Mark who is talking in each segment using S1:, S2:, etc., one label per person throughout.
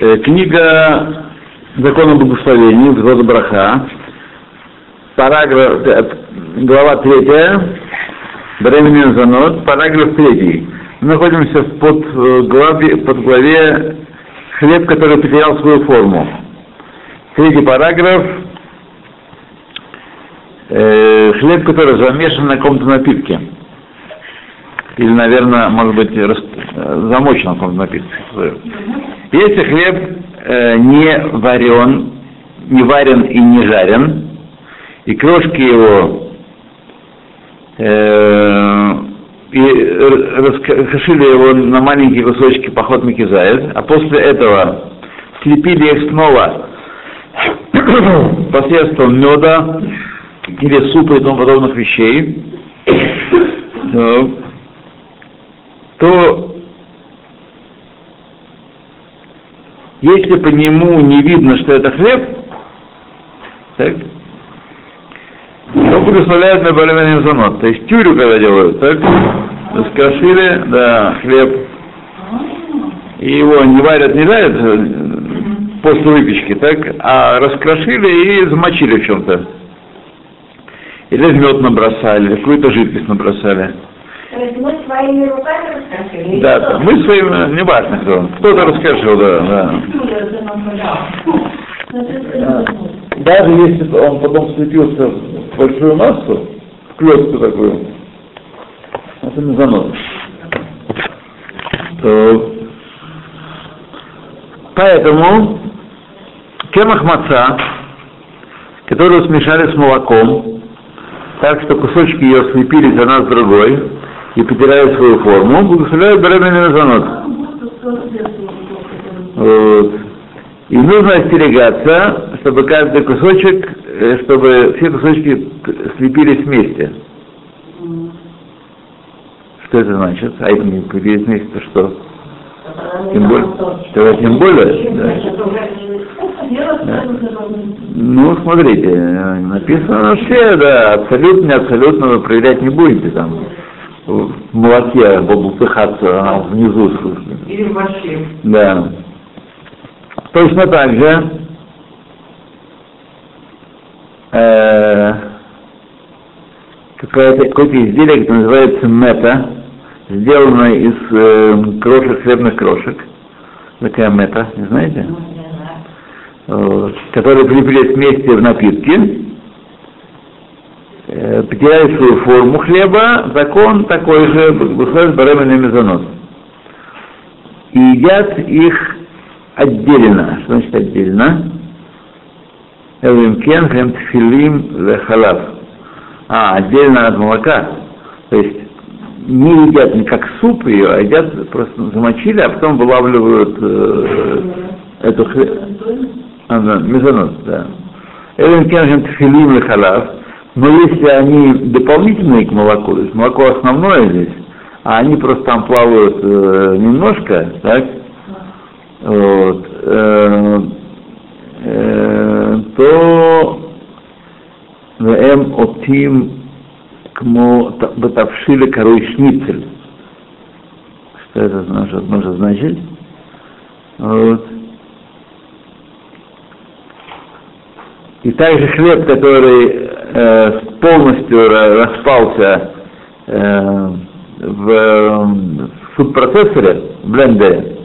S1: Э, Книга Закон о благословении, Гзода Браха, параграф, э, глава 3, Бременен Занот, параграф 3. Мы находимся под э, главе, под главе хлеб, который потерял свою форму. Третий параграф, хлеб, который замешан на каком-то напитке. Или, наверное, может быть, замочен на каком-то напитке. Если хлеб э, не варен, не варен и не жарен, и крошки его э, и раскрошили его на маленькие кусочки поход Микизает, а после этого слепили их снова посредством меда или супа и тому подобных вещей, то если по нему не видно, что это хлеб, так, то благословляют на более занот. То есть тюрю, когда делают, так, раскрошили, да, хлеб, и его не варят, не варят э, после выпечки, так, а раскрошили и замочили в чем-то. Или в мед набросали, какую-то жидкость набросали.
S2: То есть мы своими руками раскрошили?
S1: Да, да, мы своими, не важно кто, кто-то раскрошил, да, да. Даже если он потом слепился в большую массу, в клетку такую, это не занос. То... Поэтому кемах маца, которую смешали с молоком, так что кусочки ее слепились одна с другой и потеряют свою форму, благословляют беременный занос. Вот. И нужно остерегаться, чтобы каждый кусочек, э, чтобы все кусочки слепились вместе. Что это значит? А если не слепились вместе, то что? Тем более, тогда тем более, да. да. Ну, смотрите, написано все, да, абсолютно, абсолютно вы проверять не будете там. В молоке бабусыхаться, она внизу.
S3: Или в вообще.
S1: Да. Точно так же э, какое-то, какое-то изделие, которое называется мета, сделанное из э, крошек, хлебных крошек. Такая мета, не знаете? Э, которые прилепились вместе в напитки, э, потеряли свою форму хлеба, закон такой же, благословен баремен мезонос. И едят их отдельно. Что значит отдельно? Элвимкен, хем тфилим, халав. А, отдельно от молока. То есть не едят не как суп ее, а едят, просто замочили, а потом вылавливают э, эту хлеб. А, да, мезонос, да. Элвимкен, хем тфилим, халав. Но если они дополнительные к молоку, то есть молоко основное здесь, а они просто там плавают э, немножко, так, вот, э, э, то вм отим кмо батавшили корой шницель. Что это может, может значить? Вот. И также хлеб, который э, полностью распался э, в, в фуд-процессоре, в блендере,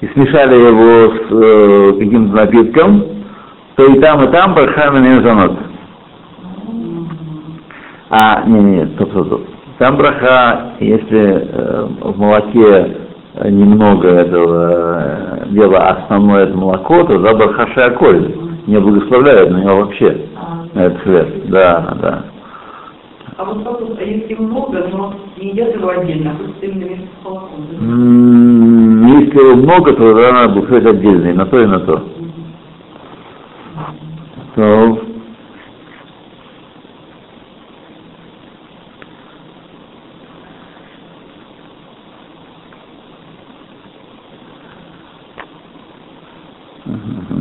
S1: и смешали его с э, каким-то напитком, то и там, и там бархана не занот. А, не, не, стоп, стоп, стоп. Там браха, если э, в молоке немного этого дела, основное это молоко, то за браха шиаколь. Не благословляют на него вообще, хлеб. Да, да.
S3: А вот, пожалуйста, если много, но не едят его отдельно, а просто именно вместе с молоком, да?
S1: Если его много, то тогда надо отдельно, и на то, и на то. То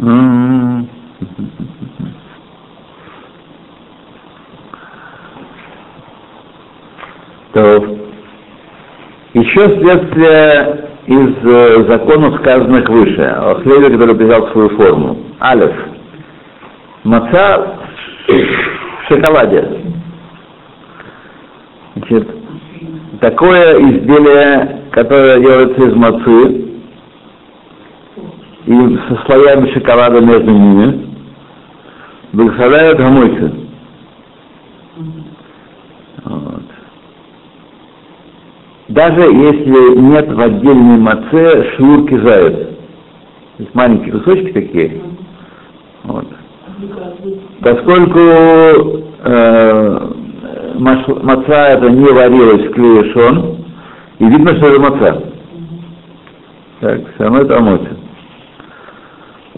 S1: М. То еще следствие из э, законов, сказанных выше, о хлебе, который взял свою форму. Алиф. Маца в шоколаде. Значит, такое изделие, которое делается из мацы, и со слоями шоколада между ними, благословляют гамойцы. Вот. Даже если нет в отдельной маце шнурки заяц. Есть маленькие кусочки такие. Вот. Поскольку э, маца это не варилась в клеешон, и видно, что это маца. Так, все равно это омоется.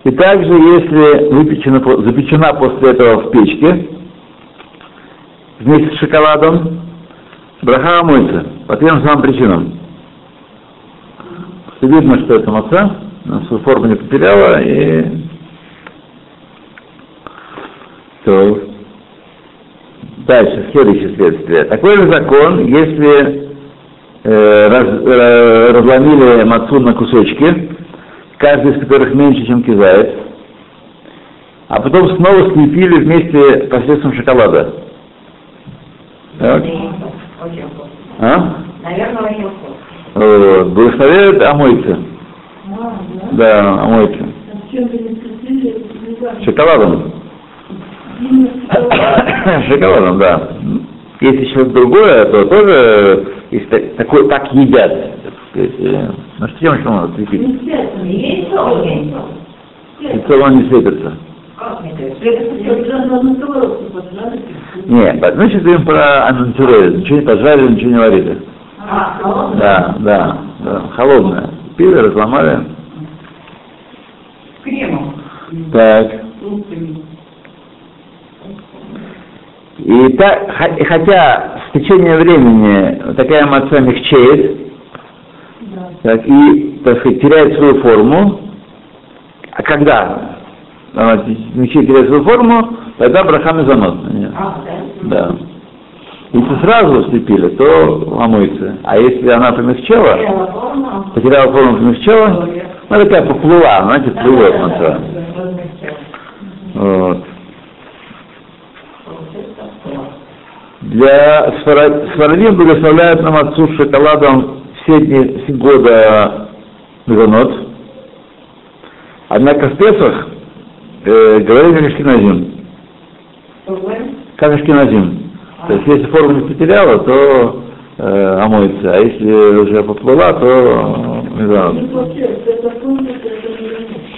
S1: И также, если выпечена, запечена после этого в печке, вместе с шоколадом, браха омоется. По тем самым причинам. Видно, что это маца, она свою форму не потеряла, и то дальше, следующее следствие. Такой же закон, если э, раз, э, разломили мацу на кусочки, каждый из которых меньше, чем кизает, а потом снова слепили вместе посредством шоколада. Так? А?
S2: Наверное, вкусно.
S1: Вот. Благословляют омойцы. Да, омойцы. Шоколадом. Шоколадом, да. Если что-то другое, то тоже если так- такой, так едят. э, Ну что чем можно слепить?
S2: Яйцо, яйцо.
S1: Яйцо оно не слепится. Нет, сейчас говорим про анантюрез. Ничего не пожарили, ничего не варили.
S2: А, холодное?
S1: Да, да, да. Холодное. Пили, разломали.
S3: Кремом.
S1: Так. И так, хотя с течением времени такая маца мягчеет, так, и, так сказать, теряет свою форму, а когда она теряет свою форму, тогда на нее.
S2: А, да.
S1: Если сразу слепили, то омыться. А если она помягчела, потеряла форму, помягчела, ну такая поплыла, знаете, плывет маца. Вот. Для сфара- сфарадим благословляют нам отцу с шоколадом все дни года Мезонот. Однако в Песах э, говорили Ашкеназим. Как Ашкеназим. То есть если форму не потеряла, то э, омоется, а если уже поплыла, то э, Мезонот.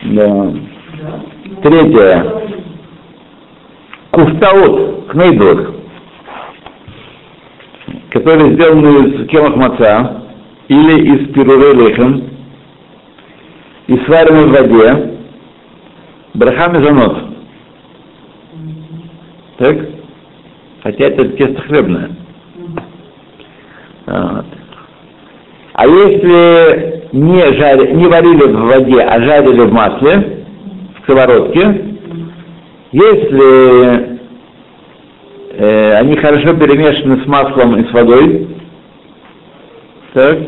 S1: Да. Третье. Куфтаут, кнейдот, которые сделаны из кемах маца или из пюре лехем и сварены в воде, брахами занот. Так? Хотя это тесто хлебное. Вот. А если не, жари, не варили в воде, а жарили в масле, в сковородке, если э, они хорошо перемешаны с маслом и с водой, так,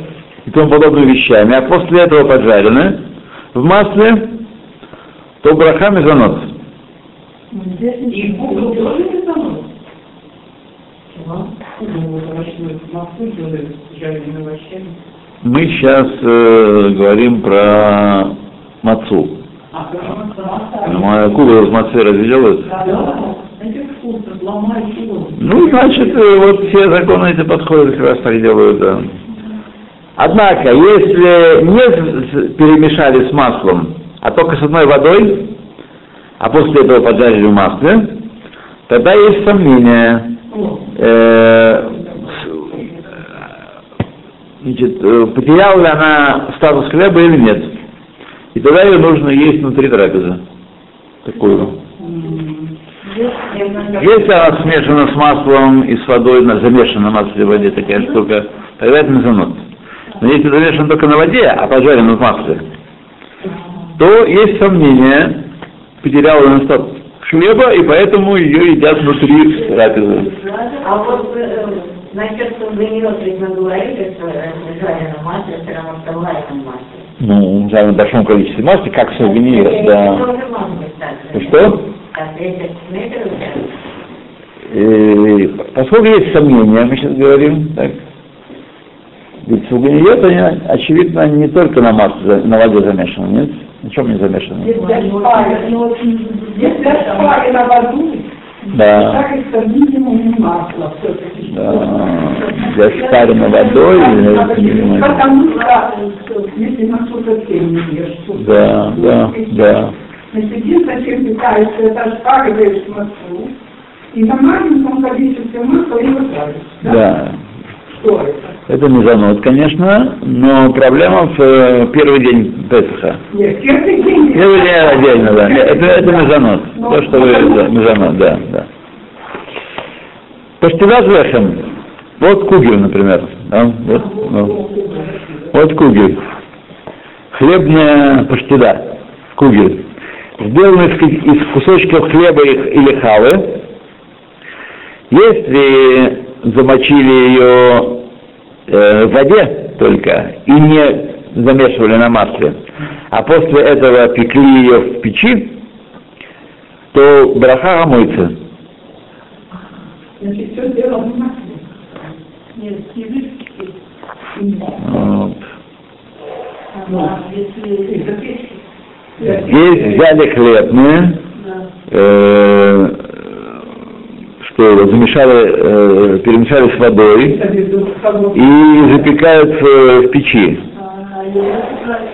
S1: и тому подобными вещами, а после этого поджарены в масле, то брахами занос.
S3: И буквы тоже овощами.
S1: Мы сейчас э, говорим про мацу.
S3: А,
S1: куба из мацы разве делают? Ну, значит, э, вот все законы эти подходят, как раз так делают, да. Однако, если не перемешали с маслом, а только с одной водой, а после этого поджарили в масле, тогда есть сомнение, э, значит, э, потеряла ли она статус хлеба или нет. И тогда ее нужно есть внутри трапезы. Такую. Если она смешана с маслом и с водой, на- замешана на масле и воде такая штука, тогда это мезонот. Но если замешан только на воде, а пожарен в масле, то есть сомнение, потеряла она статус хлеба, и поэтому ее едят внутри трапезы.
S2: А вот э, Насчет сувениров, ведь мы говорили, что жареное масло, все равно вставляет масло.
S1: Ну, в большом количестве масла, как сувенир, да. И что? И, поскольку есть сомнения, мы сейчас говорим, так, ведь они, очевидно, не только на масле, на воде замешаны, нет? На чем не замешаны?
S3: Если шпаги на воду,
S1: Да.
S3: и минимум масла все-таки.
S1: Да. Для спаренной водой
S3: Потому что, если на что-то темный ешь, что-то-
S1: Да, да, да.
S3: Значит, единственное, чем питается, это шпага даешь маслу, и на маленьком количестве масла его жаришь.
S1: Да.
S3: Что это?
S1: Это мезонот, конечно, но проблема в э, первый день Песха.
S3: Нет, первый день.
S1: Первый день отдельно, да. Это, это мезонот. То, что вы, да, мезонот, да, да. Паштила лехем. Вот кугель, например. да, вот, ну. вот кугель. Хлебная паштила. Кугель. Сделанный из, из кусочков хлеба или хавы. Если замочили ее э, в воде только и не замешивали на масле, а после этого пекли ее в печи, то браха омыться.
S3: Значит, все дело в масле. Нет, физически.
S1: Вот. Здесь взяли хлебные, э, что его замешали, э, перемешали с водой и запекают в, в печи.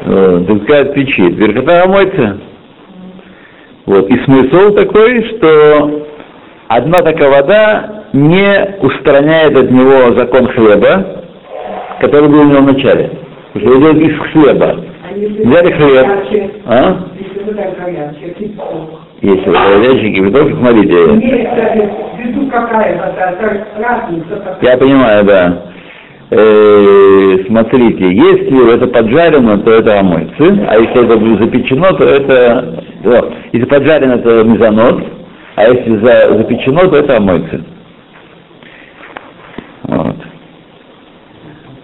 S1: Вот, запекают в печи. Когда омоется? Вот. И смысл такой, что одна такая вода не устраняет от него закон хлеба, который был у него в начале. Потому из хлеба. Взяли хлеб. А?
S3: Так горячее, кипяток.
S1: Смотрите, я понимаю, да. Э, смотрите, если это поджарено, то это омойцы, а если это запечено, то это... о, если поджарено, это мезонот, а если за- запечено, то это омойцы. Вот.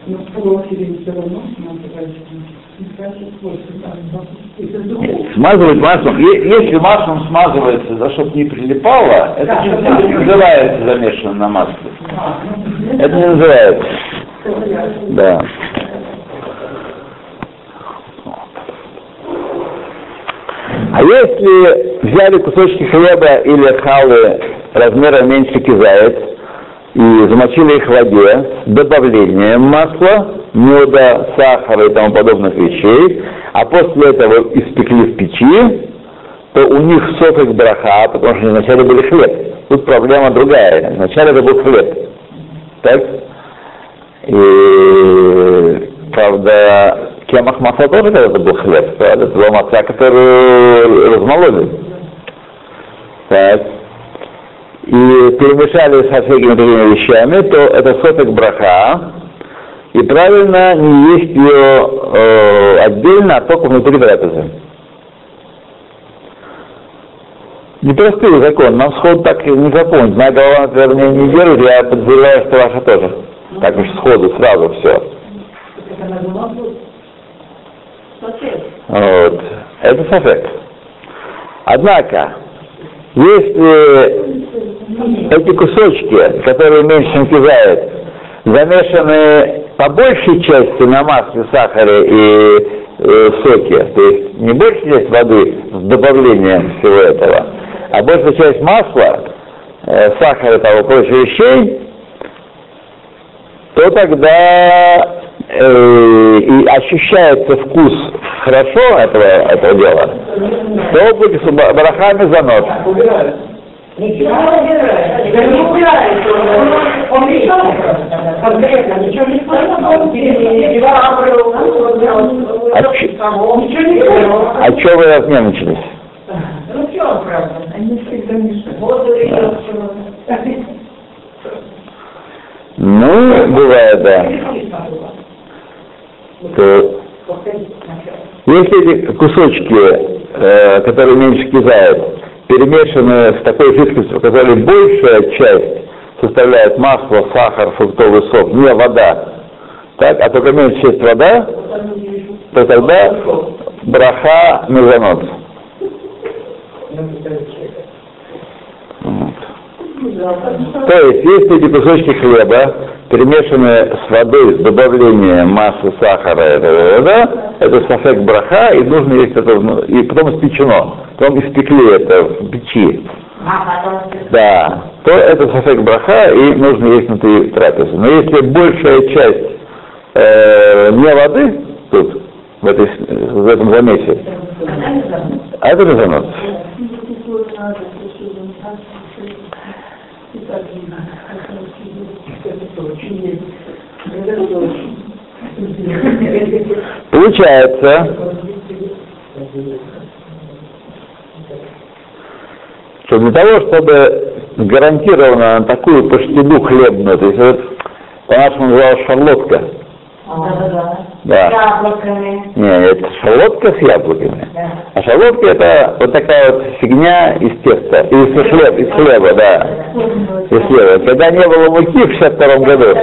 S3: Ну,
S1: смазывать маслом, если маслом смазывается, да, чтобы не прилипало, это
S3: Да,
S1: не,
S3: да,
S1: не
S3: да.
S1: называется замешанным на масле.
S3: А, ну,
S1: Это не называется. Да. А если взяли кусочки хлеба или халы размером меньше кизает и замочили их в воде с добавлением масла, меда, сахара и тому подобных вещей, а после этого испекли в печи, то у них софик браха, потому что вначале были хлеб. Тут проблема другая. Вначале это был хлеб. Так? И, правда, кемах масла тоже когда-то был хлеб, правда? Это была маца, которую размололи. Так. И перемешали со всякими другими вещами, то это соток браха, и правильно не есть ее э, отдельно, а только внутри трапезы. Непростый закон, нам сход так и не запомнить. Моя голова, например, мне не держит, я подозреваю, что ваша тоже. Так уж сходу, сразу все. Вот. Это сафек. Однако, если эти кусочки, которые меньше кизают, замешаны по большей части на масле, сахаре и э, соке, то есть не большая часть воды с добавлением всего этого, а большая часть масла, э, сахара и того прочих вещей, то тогда э, и ощущается вкус хорошо этого, этого дела, то будет с ба- барахами занос. А
S2: сказал.
S1: А что вы разнервничались?
S2: Ну что, правда?
S3: Они всегда мешают.
S1: Ну, бывает, да. То, если эти кусочки, э, которые меньше кизают, перемешаны с такой жидкостью, которой большая часть составляет масло, сахар, фруктовый сок, не вода, так, а только имеет часть вода, то тогда браха мезонот. Вот. То есть, если эти кусочки хлеба перемешаны с водой, с добавлением массы, сахара, и вода, это сафек браха, и нужно есть это, и потом испечено, потом испекли это в печи, да, то это сафек браха, и нужно есть внутри трапезы. Но если большая часть э, не воды тут, в, этой, в этом замесе, а это мезонот. Получается, что для того, чтобы гарантированно на такую паштеду хлебную, то есть вот, по-нашему называлась шарлотка, да,
S2: Яблоками.
S1: не, это шарлотка с яблоками,
S2: Да.
S1: а шарлотка это вот такая вот фигня из теста, из хлеба, из хлеба, да, из хлеба. Когда не было муки в 62 году,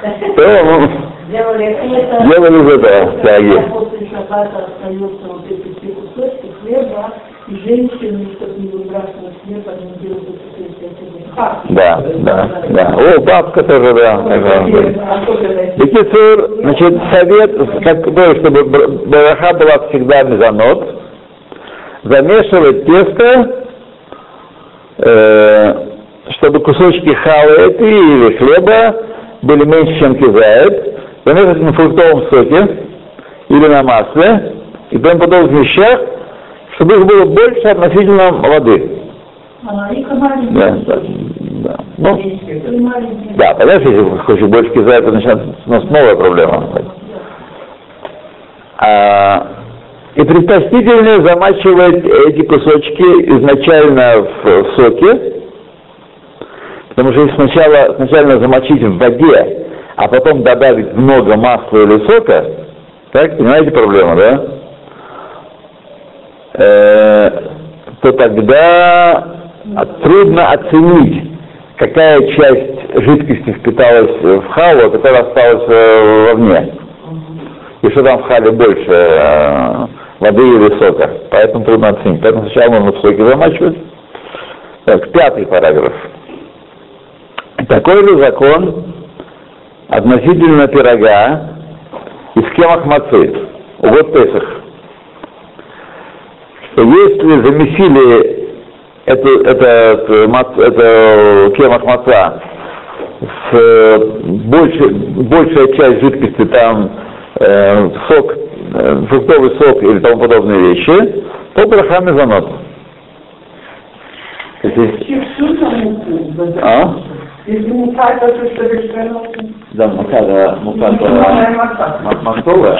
S1: то ну,
S2: Делали это.
S1: делали из этого тяги.
S4: После шаббата остается вот эти все кусочки хлеба, и женщины, чтобы не выбрасывать хлеб, они делают вот эти
S1: Да, да, да. О, бабка тоже, да. Бекицур, значит, совет, как, то, чтобы браха была всегда мезонот, замешивать тесто, э, чтобы кусочки халы или хлеба были меньше, чем кизает, замешивать на фруктовом соке или на масле и тому подобных вещах, чтобы их было больше относительно воды.
S4: А.
S1: Да, да, да. Ну, да, понимаешь, если хочешь больше кизает, то начнется у нас новая проблема. А, и предпочтительнее замачивать эти кусочки изначально в, в соке, если сначала, сначала замочить в воде, а потом добавить много масла или сока, так, понимаете проблему, да? Э, то тогда трудно оценить, какая часть жидкости впиталась в халу, а которая осталась э, вовне. И что там в хале больше, э, воды или сока. Поэтому трудно оценить. Поэтому сначала нужно в соке замачивать. Так, пятый параграф. Такой же закон относительно пирога из кемах мацы. Вот Песах. Что если замесили эту, этот, это кемах маца с больше, большая часть жидкости там э, сок, э, фруктовый сок или тому подобные вещи, то браха мезонот. А?
S3: Это
S1: Да, мука, да, мука,
S3: Мука, мука.
S1: ма- мактовая.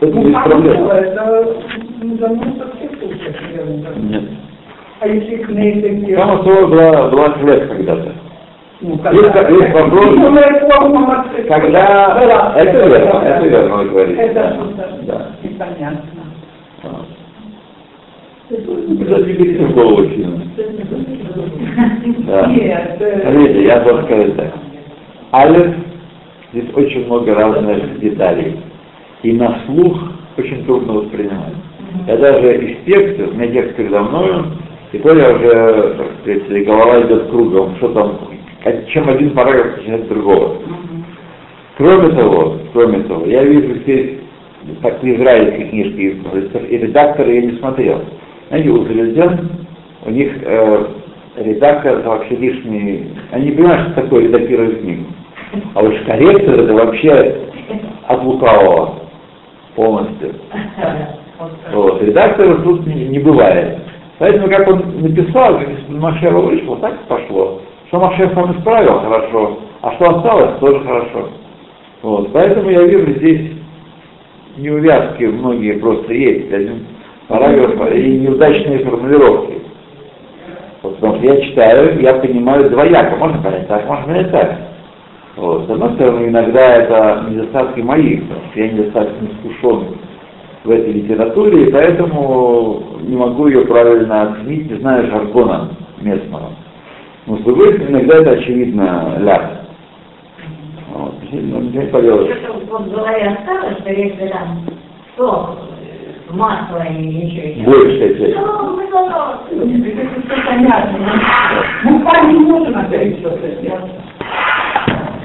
S1: Это без
S3: мука,
S1: проблем.
S3: это за мной совсем слушать, наверное.
S1: Нет.
S3: А если кнейты
S1: Там мактовая была, была хлеб когда-то.
S3: Ну,
S1: Есть- есть вопрос.
S3: Ну, это.
S1: Когда...
S3: Да,
S1: Это верно, это верно вы говорите.
S3: Это
S1: да. Да.
S3: непонятно.
S1: Не берите в голову сильно. Да. Смотрите, я должен сказать так. Алиф, здесь очень много разных деталей. И на слух очень трудно воспринимать. Я даже из текста, у меня текст передо мною, и то я уже, так сказать, голова идет кругом, что там, чем один параграф начинает другого. Кроме того, кроме того, я вижу здесь, как в израильской книжке, и редактора я не смотрел. Знаете, у Залезян, у них э, редактор вообще лишний, они понимают, что такое редактировать книгу. А уж корректор это вообще от лукавого полностью. Вот. Редактора тут не, не бывает. Поэтому, как он написал, как Машева вышло, так пошло. Что Машев сам исправил, хорошо, а что осталось, тоже хорошо. Вот. Поэтому я вижу здесь неувязки многие просто есть. Параграф и неудачные формулировки. Вот, потому что я читаю, я понимаю двояко. Можно понять так, можно понять так. Вот. С одной стороны, иногда это недостатки моих, потому что я недостаточно искушен в этой литературе, и поэтому не могу ее правильно оценить, не знаю жаргона местного. Но с другой стороны, иногда это очевидно ляг. Вот. Ну, ничего не поделаешь.
S2: Что-то в голове осталось, что там сок, э, масло и еще
S1: Большая часть.
S2: Ну, мы готовы.
S3: Это все понятно. Мука не можно говорить, что это сделать.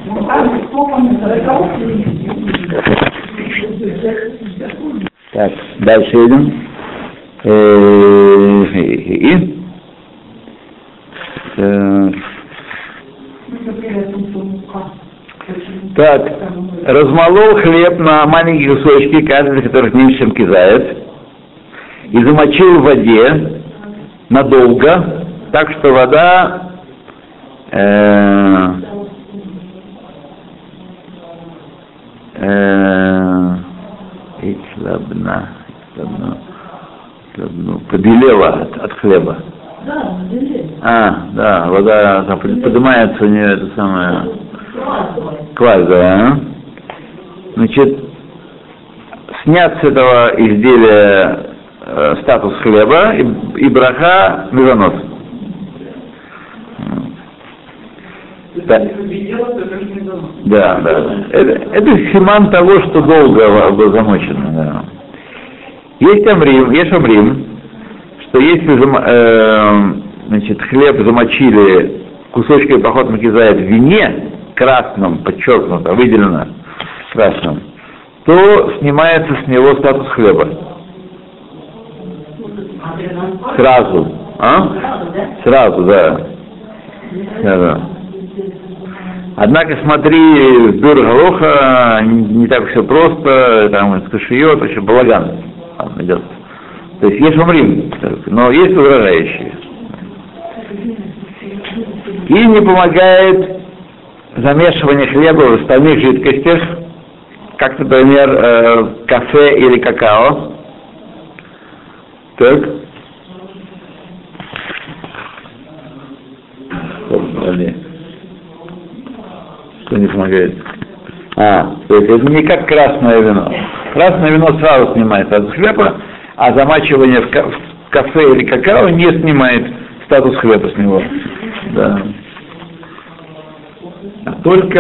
S3: Мука с соком
S1: Так, дальше идем. Э, И э, Так, размолол хлеб на маленькие кусочки, каждый из которых меньше, чем кизает, и замочил в воде надолго, так что вода э, э, ислабна, ислабна, ислабну, побелела от, от хлеба.
S4: Да.
S1: А, да, вода там под- поднимается у нее это самое квас, да. а? Значит, снят с этого изделия э, статус хлеба и, и браха мезонос. Да. Да, да. Это, это симан того, что долго было замочено. Да. Есть амрим, есть амрим, что если э, значит, хлеб замочили кусочками поход макизает в вине, красном, подчеркнуто, выделено красным, то снимается с него статус хлеба. Сразу. А? Сразу, да. Да. Однако смотри, в Дур Галоха не, не так все просто, там из кашиот, еще балаган там идет. То есть есть умрим, но есть возражающие. И не помогает замешивание хлеба в остальных жидкостях, как, например, э, кафе или какао. Так. Что не помогает? А, то есть это не как красное вино. Красное вино сразу снимает статус хлеба, а замачивание в, ка- кафе или какао не снимает статус хлеба с него. Да. А только,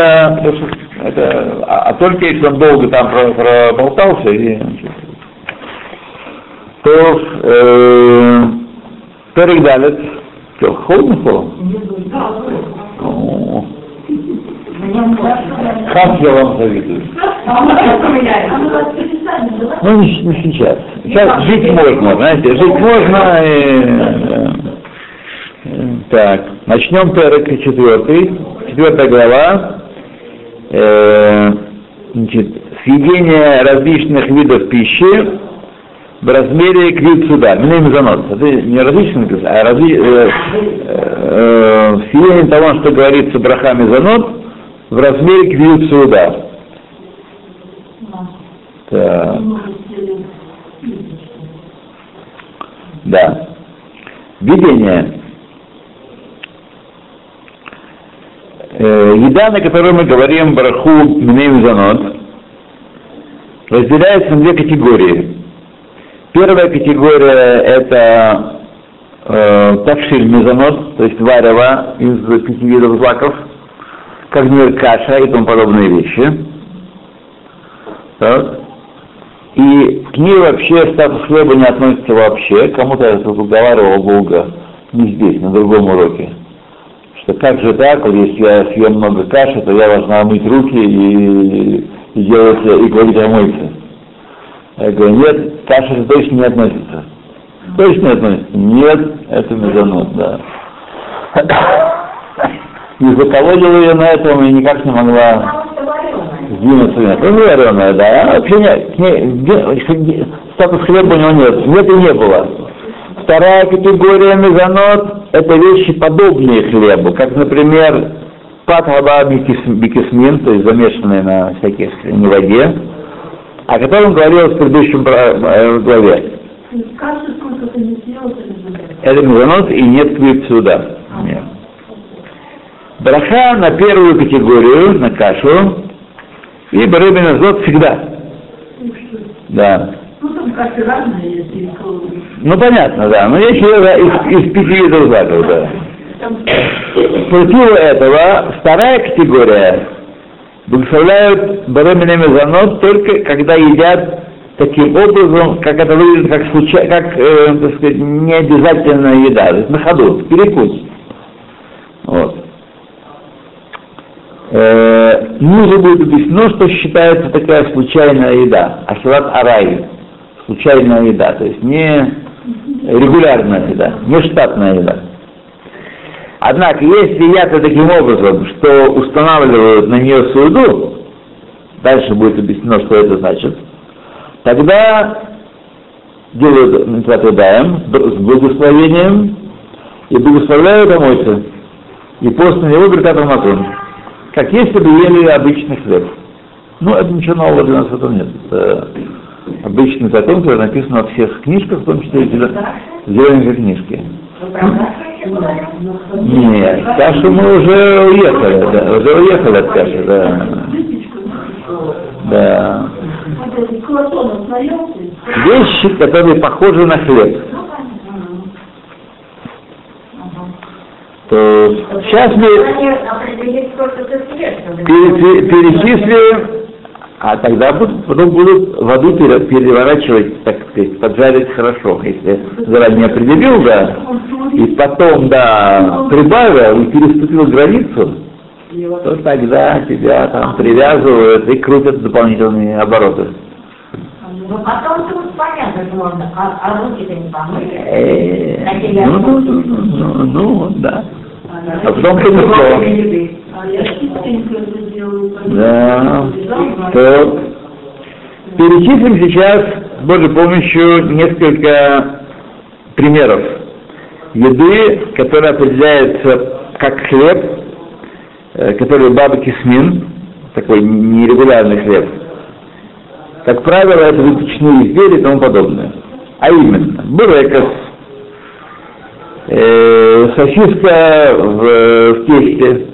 S1: это, а, а только если он долго там про- проболтался, и, то э, что, холодно холодно? О, Как я вам завидую. Ну, не, не сейчас. Сейчас жить можно, знаете, жить можно. И, так, начнем Перек четвертый, четвертая глава. Э, значит, съедение различных видов пищи в размере крит суда. Миней занос. Это не различные написано, а разли, э, э, съедение того, что говорится брахами занот, в размере крит суда. Так. Да. Видение. Э, еда, на которой мы говорим браху Занот, разделяется на две категории. Первая категория это э, такшиль мезонот, то есть варево из пяти видов злаков, как, например, каша и тому подобные вещи. Так. И к ней вообще статус хлеба не относится вообще. Кому-то это уговаривал Волга не здесь, на другом уроке. Что как же так, если я съем много каши, то я должна мыть руки и, и делать, и говорить о мойце. Я говорю, нет, каша же точно не относится. Точно не относится? Нет, это мезонот, да. И заколодила ее на этом и никак не могла сдвинуться. Нет, ну, вареная, да. А вообще нет, не- не- статус хлеба у него нет. Нет и не было. Вторая категория мезонот – это вещи подобные хлебу, как, например, патхаба бикисмин, то есть замешанные на всяких не воде, о котором говорилось в предыдущем э, главе.
S4: Это
S1: мезонот и нет клип сюда. Браха на первую категорию, на кашу, и барыбина зот всегда. Да.
S4: Ну, там разные есть.
S1: Ну понятно, да. Но я еще из, из пяти видов злаков, да. Против этого вторая категория благословляют Баремина Мезонот только когда едят таким образом, как это выглядит, как, случай, как э, так сказать, необязательная еда, то есть на ходу, перекус. Вот. Э, ниже будет объяснено, что считается такая случайная еда, ахилат арай, случайная еда, то есть не регулярная еда, не штатная еда. Однако, если едят таким образом, что устанавливают на нее суду, дальше будет объяснено, что это значит, тогда делают Митватедаем с благословением и благословляют омойца. И после него Беркат Рамакон. Как если бы ели обычный хлеб. Ну, это ничего нового для нас в этом нет. Это обычный закон, который написан во всех книжках, в том числе и в зеленой книжке. Нет, кашу мы уже уехали, да, уже уехали от каши, да. Да. Вещи, которые похожи на хлеб. То сейчас мы перечислим, а тогда будут, потом будут воду переворачивать, так сказать, поджарить хорошо. Если заранее определил, да, и потом, да, прибавил и переступил границу, то тогда тебя там привязывают и крутят дополнительные обороты.
S2: Ну, потом тут понятно, что можно, а, а руки-то не помыли.
S1: Э, ну, ну, ну, ну, ну, да. А потом понесло. Да. То перечислим сейчас с Божьей помощью несколько примеров еды, которая определяется как хлеб, э, который баба кисмин, такой нерегулярный хлеб. Как правило, это выпечные изделия и тому подобное. А именно, бурекос, э, сосиска в, в тесте,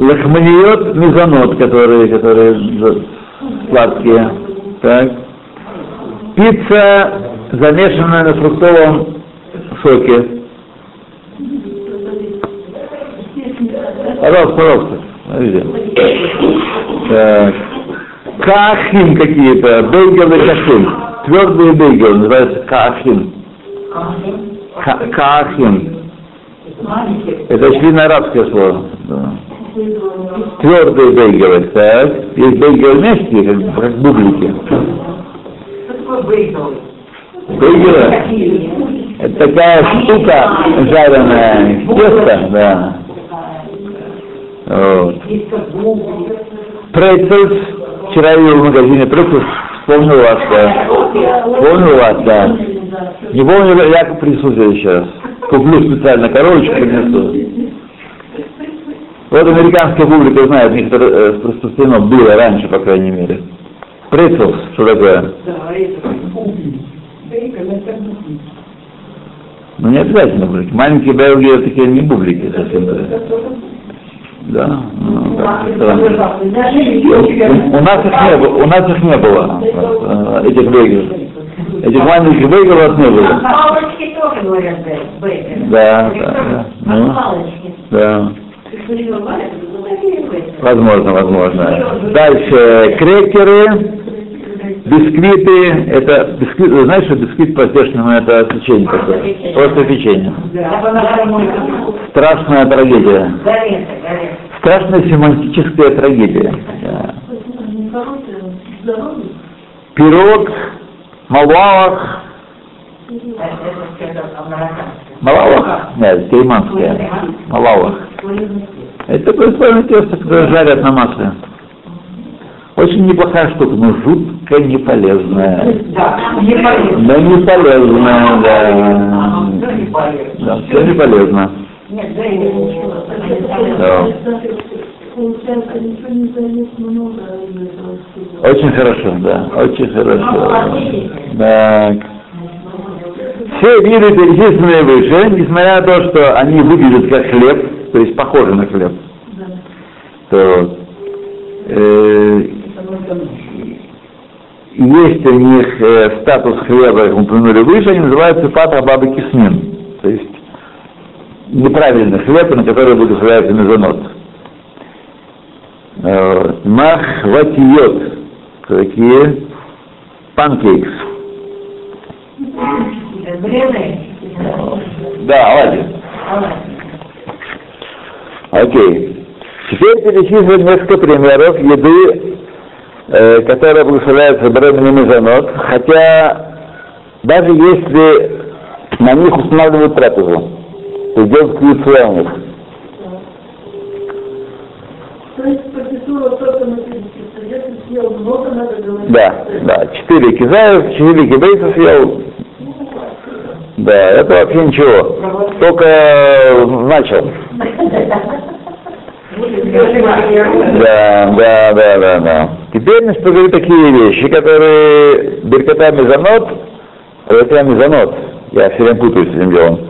S1: лахманиот мезонот, которые, которые сладкие, так, пицца, замешанная на фруктовом соке. Пожалуйста, пожалуйста. Так. Каахим какие-то, бейгелы кашим. Твердые бейгелы, называются каахим. Каахим. Это члено-арабское слово. Да. Твердые бейгелы, так. Есть бейгелы мягкие, как, как бублики. Бейгелы? Это такая штука жареная, тесто, да. Вот. Прецельс, вчера я в магазине Прецельс, вспомнил вас, да. Вспомнил вас, да. Не помню, я присутствую еще раз. Куплю специально коробочку, принесу. Вот американская публика знает, у них это распространено было раньше, по крайней мере. Прецелс, что такое? Ну не обязательно бублики. Маленькие белги такие не бублики совсем. Да, ну, так, у нас их не было, у нас их не было, э, этих бейгелов. Этих маленьких бейгелов не было.
S2: Палочки тоже говорят бейгелы.
S1: Да, да, да. Ну, да. Возможно, возможно. Дальше крекеры, бисквиты, это бисквит, знаешь, что бисквит по-здешнему это печенье такое, просто печенье. Страшная трагедия. Страшная семантическая трагедия. Пирог, малавах, Малавах? Нет, кейманская. Малавах. Это такое тесто, которое жарят на масле. Очень неплохая штука, но жутко неполезная.
S2: Да, не полезно.
S1: Да, не полезная, да. Да, все не полезно.
S2: Нет, да,
S1: Очень хорошо, да, очень хорошо. Так. Все виды, перечисленные выше, несмотря на то, что они выглядят как хлеб, то есть похожи на хлеб, то э, есть у них э, статус хлеба, как мы упомянули выше, они называются пата бабы кисмин. То есть неправильный хлеб, на который благословляется мезонот. Э, Махватиот. Такие панкейкс. Да, оладьи. Окей. Теперь перечислим несколько примеров еды, э, которая благословляется бременем мезонот, хотя даже если на них устанавливают трапезу, то идет к у них. Да, да. Четыре кизаев, четыре кибейца съел. Да, это вообще ничего. Только э, начал. Да, да, да, да, да. Теперь мы поговорим такие вещи, которые беркота мезонот, беркота мезонот, я все время путаюсь с этим делом.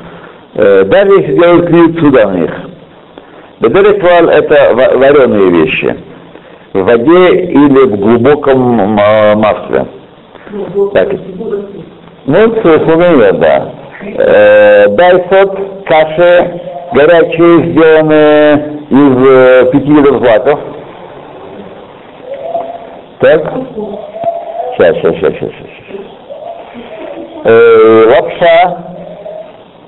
S1: Э, Даже если делают клиют сюда на них. Бедереквал это ва- вареные вещи. В воде или в глубоком м, масле. Так. Ну, совершенно да. Э, Дайсот, каши горячие, сделанные из э, пяти видов злаков. Так. Сейчас, сейчас, сейчас, сейчас. сейчас. Э, лапша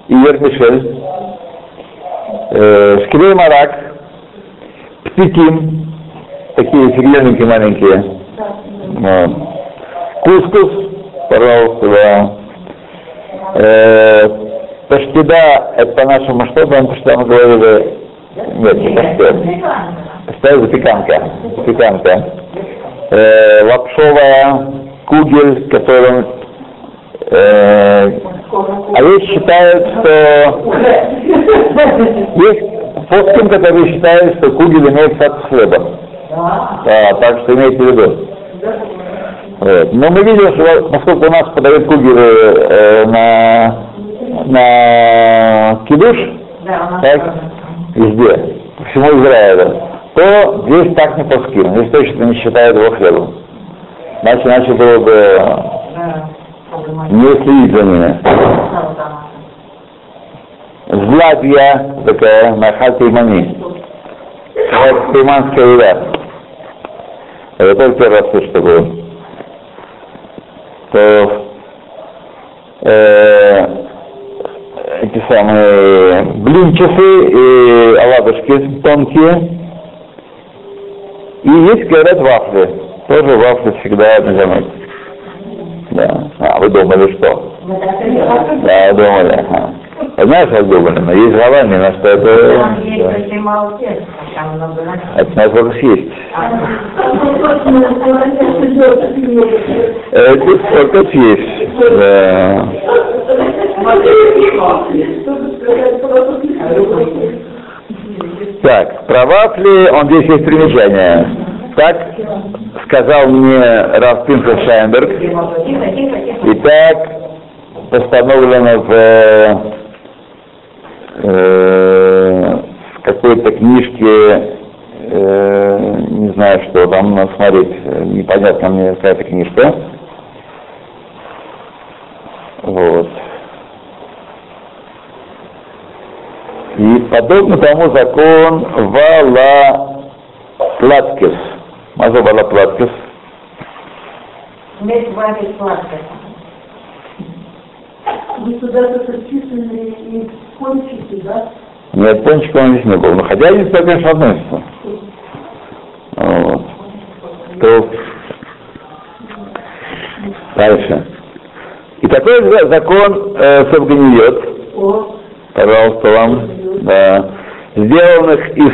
S1: и вермишель. Э, шкилей марак. Птитим. Такие фигленники маленькие. Вот. Кускус, пожалуйста, да. Э, паштида, это по-нашему что там, что мы говорили? Нет, не паштет. Паштет запеканка. Запеканка. Э, лапшовая, кугель, которым э, а есть считают, что есть постим, которые считают, что кугель имеет статус хлеба. Да, так что имейте в виду. Вот. Но мы видим, что поскольку у нас подают кугелы э, на, на кидуш, так, везде, по всему Израилю, то здесь так не паским, здесь точно не считают его хлебом. Иначе, иначе было бы не следить за ними. Златья такая, нахат мани. Вот тайманская еда. Это только первый раз слышу такое. То э, эти самые блинчики и оладушки тонкие. И есть, говорят, вафли. Тоже вафли всегда заметке. Да. А, вы думали, что? Да, думали. Ага. Знаешь, как думали, но есть голова, на что это...
S3: Там есть
S1: да. Это надо только съесть. Это только съесть. Да. Так, про вафли, он здесь есть примечание. Так сказал мне Раф Пинхас Шайнберг. И так постановлено в э, какой-то книжке, э, не знаю, что там надо смотреть, э, непонятно мне какая-то книжка. Вот. И подобно тому закон Вала Платкис. Маза Вала Платкис.
S3: Вместе вами сладкое.
S4: Вы сюда зачислены и кончите, да?
S1: Нет, пончика он здесь не был. Но хотя здесь, конечно, относится. Вот. То... Дальше. И такой за- закон э, Совганиет,
S4: О,
S1: пожалуйста, вам, да, сделанных из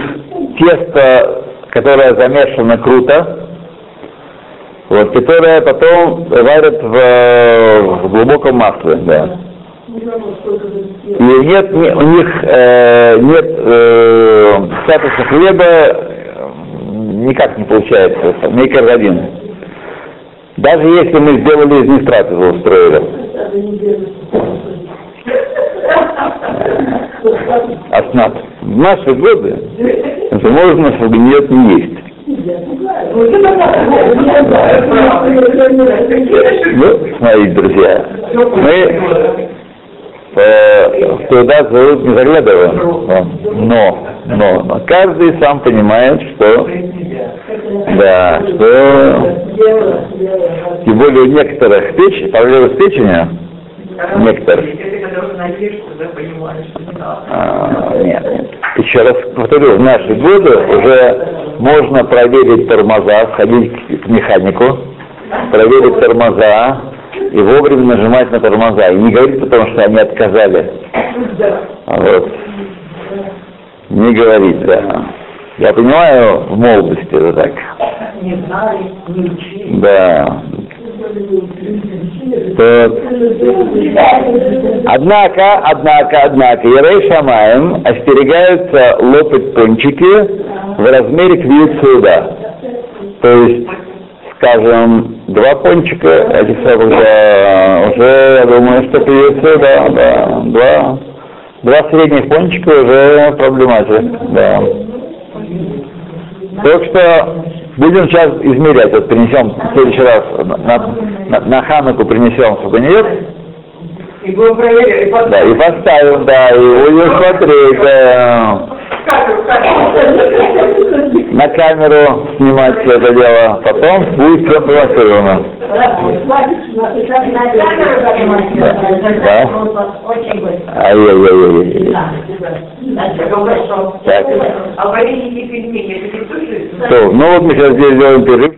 S1: теста, которое замешано круто, вот, которое потом варят в, в глубоком масле, да. И нет, не- у них э, нет э, статуса хлеба, никак не получается, мейкер один. Даже если мы сделали из них трапезу, устроили.
S4: делать.
S1: Оснат. В наши годы это можно, нет не есть. Ну, смотрите, друзья, мы, э, туда зовут не заглядывая. Но, но, но каждый сам понимает, что, да, что, тем более некоторых печ, проблемы с печенью, некоторых, а, нет, нет. Еще раз повторю, в наши годы уже можно проверить тормоза, сходить к механику, проверить тормоза и вовремя нажимать на тормоза. И не говорить, потому что они отказали. Вот. Не говорить, да. Я понимаю, в молодости это так.
S2: Не знали, не учили.
S1: Да. То- Однако, однако, однако, Ярей Шамаем остерегаются лопать пончики в размере суда. То есть, скажем, два пончика, этих самых, да, уже, я думаю, что квиет суда, да, два, два средних пончика уже проблематика, да. Так что будем сейчас измерять, вот принесем в следующий раз на, на, на Хануку принесем сувенир,
S2: И будем проверять. и
S1: да, и поставим, да, и будем смотреть, да? На камеру снимать это дело, потом будет все провоцировано. Да. Ай-яй-яй-яй.
S2: Да, хорошо.
S1: Так. Что, ну вот мы сейчас здесь сделаем перерыв.